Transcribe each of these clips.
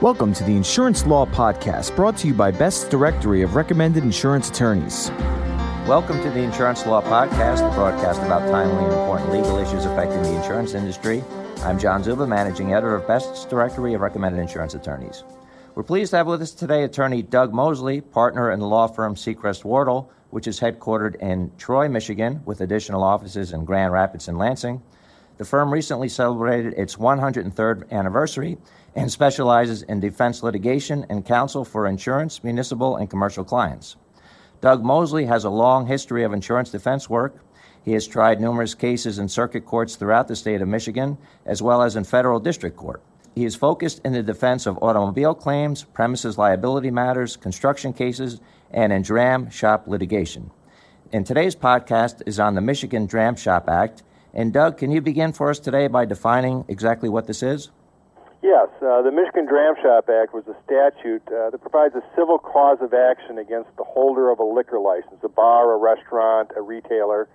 Welcome to the Insurance Law Podcast, brought to you by Best Directory of Recommended Insurance Attorneys. Welcome to the Insurance Law Podcast, the broadcast about timely and important legal issues affecting the insurance industry. I'm John Zuba, managing editor of Best Directory of Recommended Insurance Attorneys. We're pleased to have with us today attorney Doug Mosley, partner in the law firm Secrest Wardle, which is headquartered in Troy, Michigan, with additional offices in Grand Rapids and Lansing. The firm recently celebrated its 103rd anniversary and specializes in defense litigation and counsel for insurance, municipal, and commercial clients. Doug Mosley has a long history of insurance defense work. He has tried numerous cases in circuit courts throughout the state of Michigan, as well as in federal district court. He is focused in the defense of automobile claims, premises liability matters, construction cases, and in dram shop litigation. And today's podcast is on the Michigan Dram Shop Act. And Doug, can you begin for us today by defining exactly what this is? Yes, uh, the Michigan Dram Shop Act was a statute uh, that provides a civil cause of action against the holder of a liquor license, a bar, a restaurant, a retailer,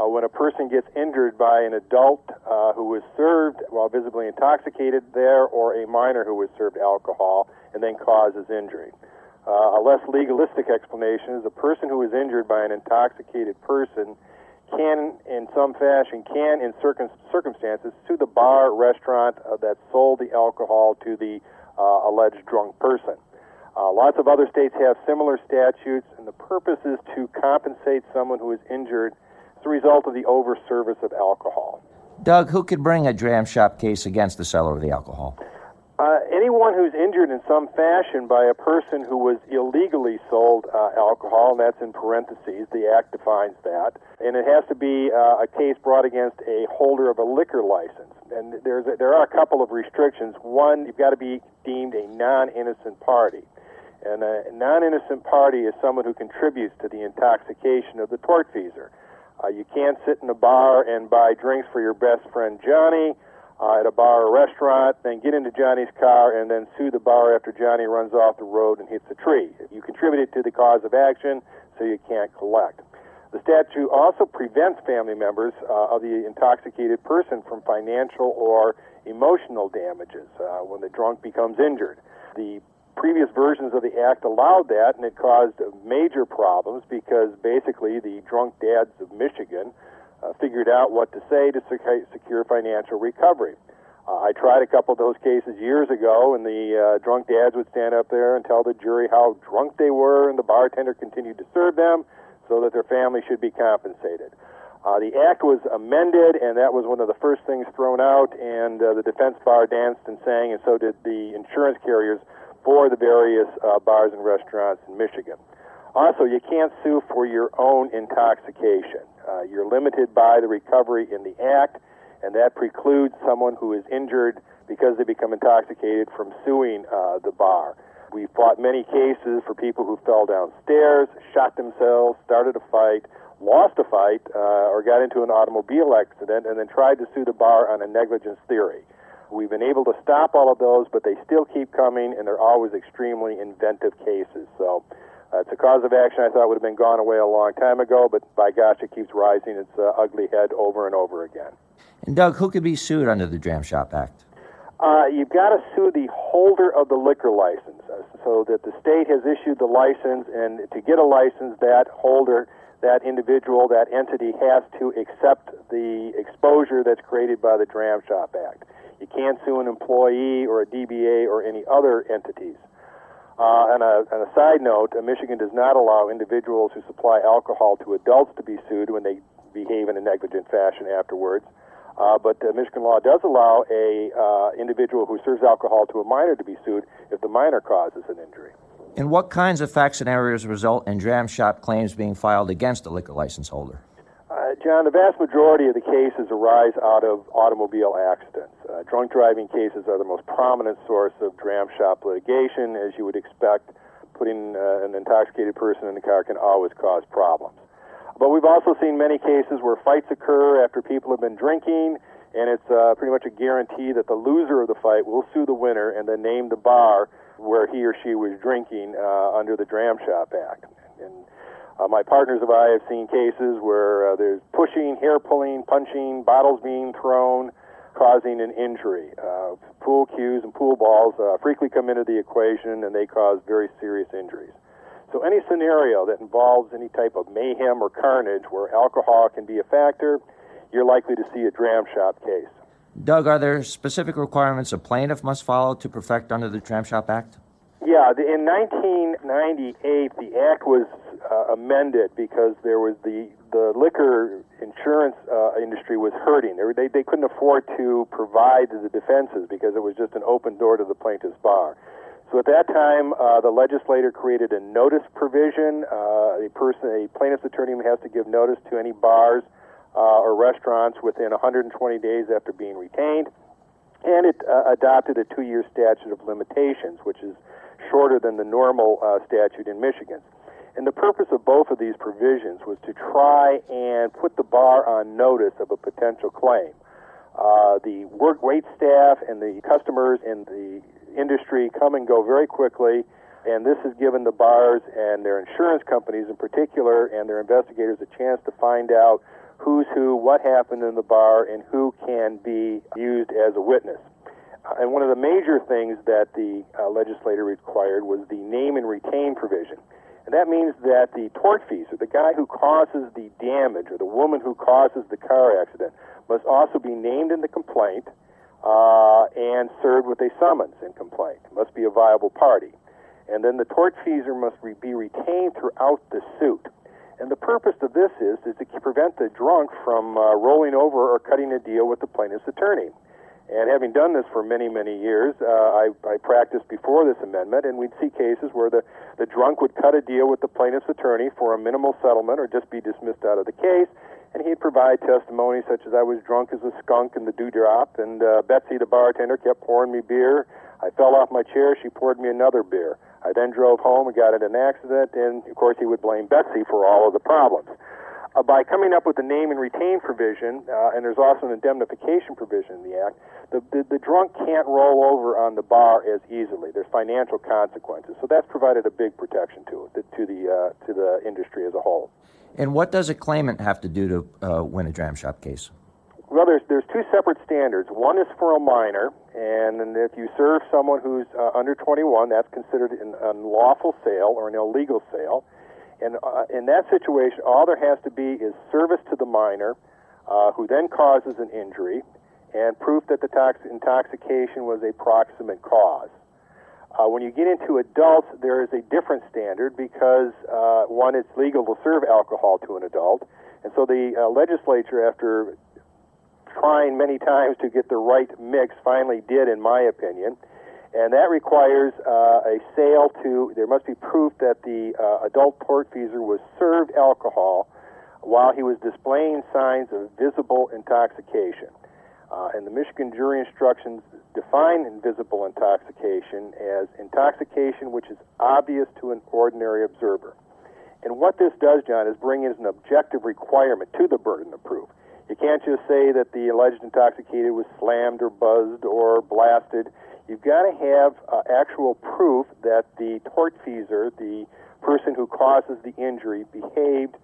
uh, when a person gets injured by an adult uh, who was served while visibly intoxicated there or a minor who was served alcohol and then causes injury. Uh, a less legalistic explanation is a person who is injured by an intoxicated person can, in some fashion, can, in circum- circumstances, sue the bar, restaurant uh, that sold the alcohol to the uh, alleged drunk person. Uh, lots of other states have similar statutes, and the purpose is to compensate someone who is injured as a result of the overservice of alcohol. Doug, who could bring a dram shop case against the seller of the alcohol? Uh, anyone who's injured in some fashion by a person who was illegally sold uh, alcohol, and that's in parentheses, the Act defines that, and it has to be uh, a case brought against a holder of a liquor license. And there's a, there are a couple of restrictions. One, you've got to be deemed a non-innocent party. And a non-innocent party is someone who contributes to the intoxication of the tortfeasor. Uh, you can't sit in a bar and buy drinks for your best friend Johnny uh, at a bar or restaurant, then get into Johnny's car and then sue the bar after Johnny runs off the road and hits a tree. You contributed to the cause of action, so you can't collect. The statute also prevents family members uh, of the intoxicated person from financial or emotional damages uh, when the drunk becomes injured. The previous versions of the act allowed that, and it caused major problems because basically the drunk dads of Michigan uh, figured out what to say to secure financial recovery. Uh, I tried a couple of those cases years ago, and the uh, drunk dads would stand up there and tell the jury how drunk they were, and the bartender continued to serve them so that their family should be compensated. Uh, the act was amended, and that was one of the first things thrown out, and uh, the defense bar danced and sang, and so did the insurance carriers for the various uh, bars and restaurants in Michigan. Also, you can't sue for your own intoxication. Uh, you're limited by the recovery in the act, and that precludes someone who is injured because they become intoxicated from suing uh, the bar. We've fought many cases for people who fell downstairs, shot themselves, started a fight, lost a fight, uh, or got into an automobile accident, and then tried to sue the bar on a negligence theory. We've been able to stop all of those, but they still keep coming, and they're always extremely inventive cases. So uh, it's a cause of action I thought would have been gone away a long time ago, but by gosh, it keeps rising its uh, ugly head over and over again. And Doug, who could be sued under the Dram Shop Act? Uh, you've got to sue the holder of the liquor license, uh, so that the state has issued the license, and to get a license, that holder, that individual, that entity has to accept the exposure that's created by the Dram Shop Act. You can't sue an employee or a DBA or any other entities. Uh, and, a, and a side note, uh, Michigan does not allow individuals who supply alcohol to adults to be sued when they behave in a negligent fashion afterwards. Uh, but uh, Michigan law does allow a uh, individual who serves alcohol to a minor to be sued if the minor causes an injury. And what kinds of fact scenarios result in dram shop claims being filed against a liquor license holder? John, the vast majority of the cases arise out of automobile accidents. Uh, drunk driving cases are the most prominent source of dram shop litigation. As you would expect, putting uh, an intoxicated person in the car can always cause problems. But we've also seen many cases where fights occur after people have been drinking, and it's uh, pretty much a guarantee that the loser of the fight will sue the winner and then name the bar where he or she was drinking uh, under the Dram Shop Act. And uh, my partners and I have seen cases where uh, there's pushing, hair pulling, punching, bottles being thrown, causing an injury. Uh, pool cues and pool balls uh, frequently come into the equation and they cause very serious injuries. So, any scenario that involves any type of mayhem or carnage where alcohol can be a factor, you're likely to see a dram shop case. Doug, are there specific requirements a plaintiff must follow to perfect under the Dram Shop Act? Yeah, the, in 1998, the act was uh, amended because there was the the liquor insurance uh, industry was hurting. They, they they couldn't afford to provide the defenses because it was just an open door to the plaintiff's bar. So at that time, uh, the legislator created a notice provision. Uh, a person, a plaintiff's attorney, has to give notice to any bars uh, or restaurants within 120 days after being retained, and it uh, adopted a two-year statute of limitations, which is shorter than the normal uh, statute in Michigan. And the purpose of both of these provisions was to try and put the bar on notice of a potential claim. Uh, the work wait staff and the customers in the industry come and go very quickly, and this has given the bars and their insurance companies in particular and their investigators a chance to find out who's who, what happened in the bar, and who can be used as a witness. Uh, and one of the major things that the uh, legislator required was the name and retain provision. And that means that the tortfeasor, the guy who causes the damage, or the woman who causes the car accident, must also be named in the complaint uh, and served with a summons in complaint. Must be a viable party. And then the tortfeasor must re- be retained throughout the suit. And the purpose of this is, is to prevent the drunk from uh, rolling over or cutting a deal with the plaintiff's attorney. And having done this for many, many years, uh, I, I practiced before this amendment, and we'd see cases where the, the drunk would cut a deal with the plaintiff's attorney for a minimal settlement or just be dismissed out of the case, and he'd provide testimony such as I was drunk as a skunk in the dewdrop, and uh, Betsy, the bartender, kept pouring me beer. I fell off my chair, she poured me another beer. I then drove home and got in an accident, and of course, he would blame Betsy for all of the problems uh, by coming up with the name and retain provision, uh, and there's also an indemnification provision in the Act, the, the, the, drunk can't roll over on the bar as easily. There's financial consequences. So that's provided a big protection to it, to the, uh, to the industry as a whole. And what does a claimant have to do to uh, win a dram shop case? Well, there's, there's two separate standards. One is for a minor, and if you serve someone who's uh, under 21, that's considered an unlawful sale or an illegal sale. And uh, in that situation, all there has to be is service to the minor, uh, who then causes an injury, and proof that the tox- intoxication was a proximate cause. Uh, when you get into adults, there is a different standard because uh, one, it's legal to serve alcohol to an adult, and so the uh, legislature, after trying many times to get the right mix, finally did, in my opinion and that requires uh, a sale to. There must be proof that the uh, adult tortfeasor was served alcohol while he was displaying signs of visible intoxication. Uh, and the Michigan jury instructions define invisible intoxication as intoxication which is obvious to an ordinary observer. And what this does, John, is bring in an objective requirement to the burden of proof. You can't just say that the alleged intoxicated was slammed or buzzed or blasted you've got to have uh, actual proof that the tortfeasor, the person who causes the injury, behaved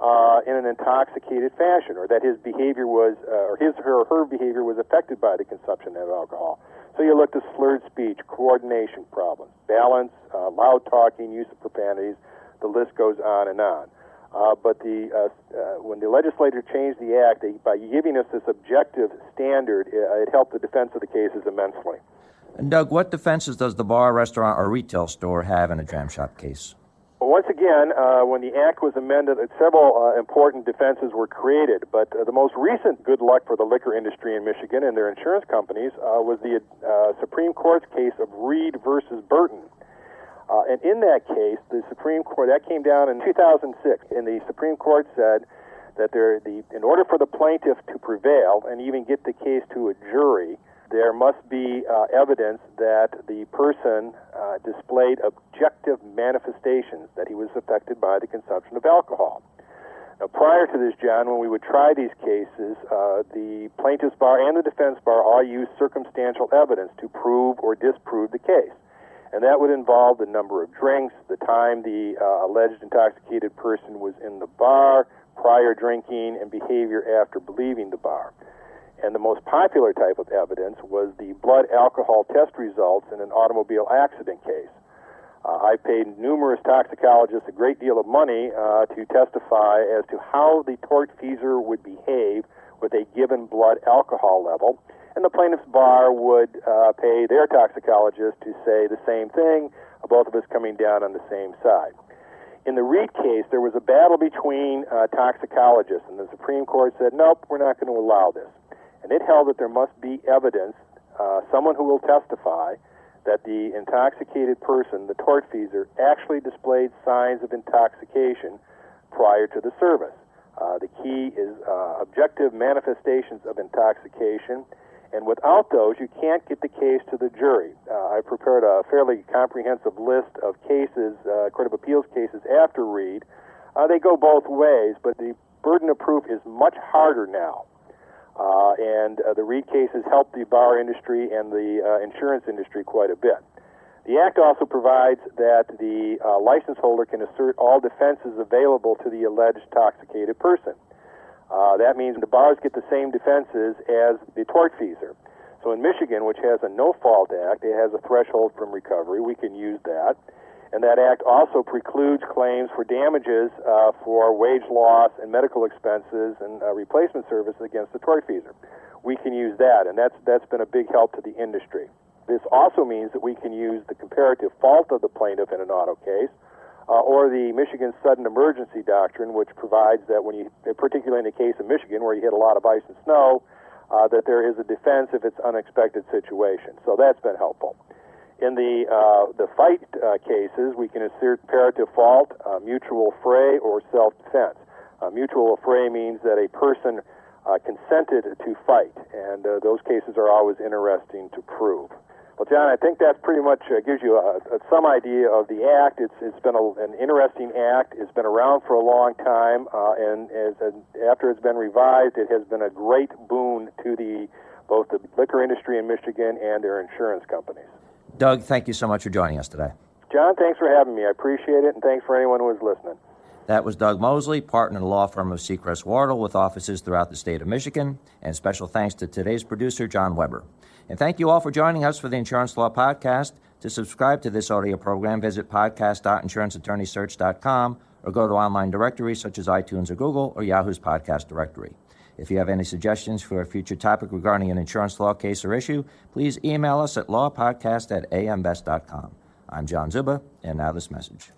uh, in an intoxicated fashion, or that his behavior was, uh, or his or her behavior was affected by the consumption of alcohol. So you look at slurred speech, coordination problems, balance, uh, loud talking, use of profanities. The list goes on and on. Uh, but the, uh, uh, when the legislature changed the act, they, by giving us this objective standard, it, it helped the defense of the cases immensely. And Doug, what defenses does the bar, restaurant, or retail store have in a dram shop case? Well, once again, uh, when the act was amended, uh, several uh, important defenses were created. But uh, the most recent good luck for the liquor industry in Michigan and their insurance companies uh, was the uh, Supreme Court's case of Reed versus Breton. and in that case, the Supreme Court that came down in 2006, and the Supreme Court said that there, the, in order for the plaintiff to prevail and even get the case to a jury, there must be uh, evidence that the person uh, displayed objective manifestations that he was affected by the consumption of alcohol. Now, prior to this, John, when we would try these cases, uh, the plaintiff's bar and the defense bar all used circumstantial evidence to prove or disprove the case. And that would involve the number of drinks, the time the uh, alleged intoxicated person was in the bar, prior drinking, and behavior after leaving the bar. And the most popular type of evidence was the blood alcohol test results in an automobile accident case. Uh, I paid numerous toxicologists a great deal of money uh, to testify as to how the tortfeasor would behave with a given blood alcohol level. And the plaintiff's bar would uh, pay their toxicologist to say the same thing, both of us coming down on the same side. In the Reed case, there was a battle between uh, toxicologists, and the Supreme Court said, nope, we're not going to allow this. And it held that there must be evidence, uh, someone who will testify, that the intoxicated person, the tortfeasor, actually displayed signs of intoxication prior to the service. Uh, the key is uh, objective manifestations of intoxication, and without those, you can't get the case to the jury. Uh, I prepared a fairly comprehensive list of cases, uh, Court of Appeals cases after Reed. Uh, they go both ways, but the burden of proof is much harder now. Uh, and uh, the Reed cases helped the bar industry and the uh, insurance industry quite a bit. The Act also provides that the uh, license holder can assert all defenses available to the alleged intoxicated person. Uh, that means the bars get the same defenses as the tortfeasor. So in Michigan, which has a no fault act, it has a threshold from recovery. We can use that. And that act also precludes claims for damages uh, for wage loss and medical expenses and uh, replacement services against the tortfeasor. We can use that, and that's, that's been a big help to the industry. This also means that we can use the comparative fault of the plaintiff in an auto case, uh, or the Michigan sudden emergency doctrine, which provides that when you, particularly in the case of Michigan, where you hit a lot of ice and snow, uh, that there is a defense if it's unexpected situation. So that's been helpful. In the uh, the fight uh, cases, we can assert comparative fault, uh, mutual fray, or self-defense. Uh, mutual affray means that a person uh, consented to fight, and uh, those cases are always interesting to prove. Well, John, I think that pretty much gives you a, a, some idea of the act. It's it's been a, an interesting act. It's been around for a long time, and as, after it's been revised, it has been a great boon to the both the liquor industry in Michigan and their insurance companies. Doug, thank you so much for joining us today. John, thanks for having me. I appreciate it, and thanks for anyone who is listening. That was Doug Mosley, partner in the law firm of Secrest Wardle with offices throughout the state of Michigan. And special thanks to today's producer, John Weber. And thank you all for joining us for the Insurance Law Podcast. To subscribe to this audio program, visit podcast.insuranceattorneysearch.com or go to online directories such as iTunes or Google or Yahoo's podcast directory. If you have any suggestions for a future topic regarding an insurance law case or issue, please email us at lawpodcast at ambest.com. I'm John Zuba, and now this message.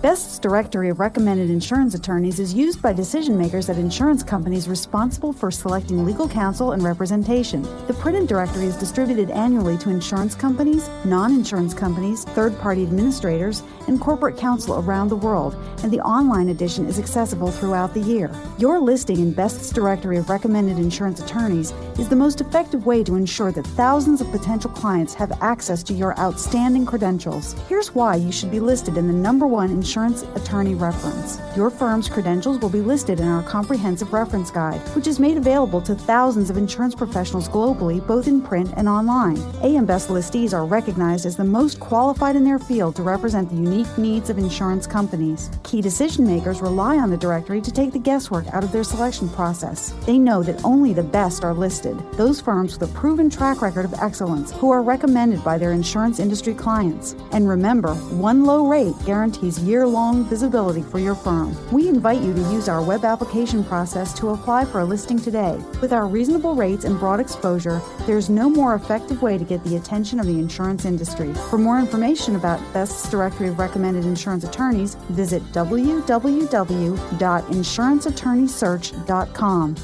Best's directory of recommended insurance attorneys is used by decision makers at insurance companies responsible for selecting legal counsel and representation. The printed directory is distributed annually to insurance companies, non insurance companies, third party administrators, and corporate counsel around the world, and the online edition is accessible throughout the year. Your listing in Best's directory of recommended insurance attorneys is the most effective way to ensure that thousands of potential clients have access to your outstanding credentials. Here's why you should be listed in the number one insurance attorney reference. Your firm's credentials will be listed in our comprehensive reference guide, which is made available to thousands of insurance professionals globally, both in print and online. AM Best listees are recognized as the most qualified in their field to represent the unique needs of insurance companies. Key decision makers rely on the directory to take the guesswork out of their selection process. They know that only the best are listed, those firms with a proven track record of excellence who are recommended by their insurance industry clients. And remember, one low rate guarantees year long visibility for your firm. We invite you to use our web application process to apply for a listing today. With our reasonable rates and broad exposure, there's no more effective way to get the attention of the insurance industry. For more information about Best's directory of recommended insurance attorneys, visit www.insuranceattorneysearch.com.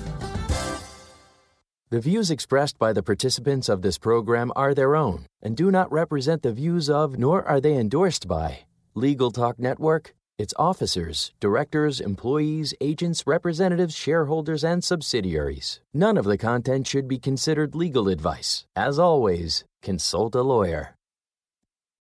The views expressed by the participants of this program are their own and do not represent the views of, nor are they endorsed by, Legal Talk Network, its officers, directors, employees, agents, representatives, shareholders, and subsidiaries. None of the content should be considered legal advice. As always, consult a lawyer.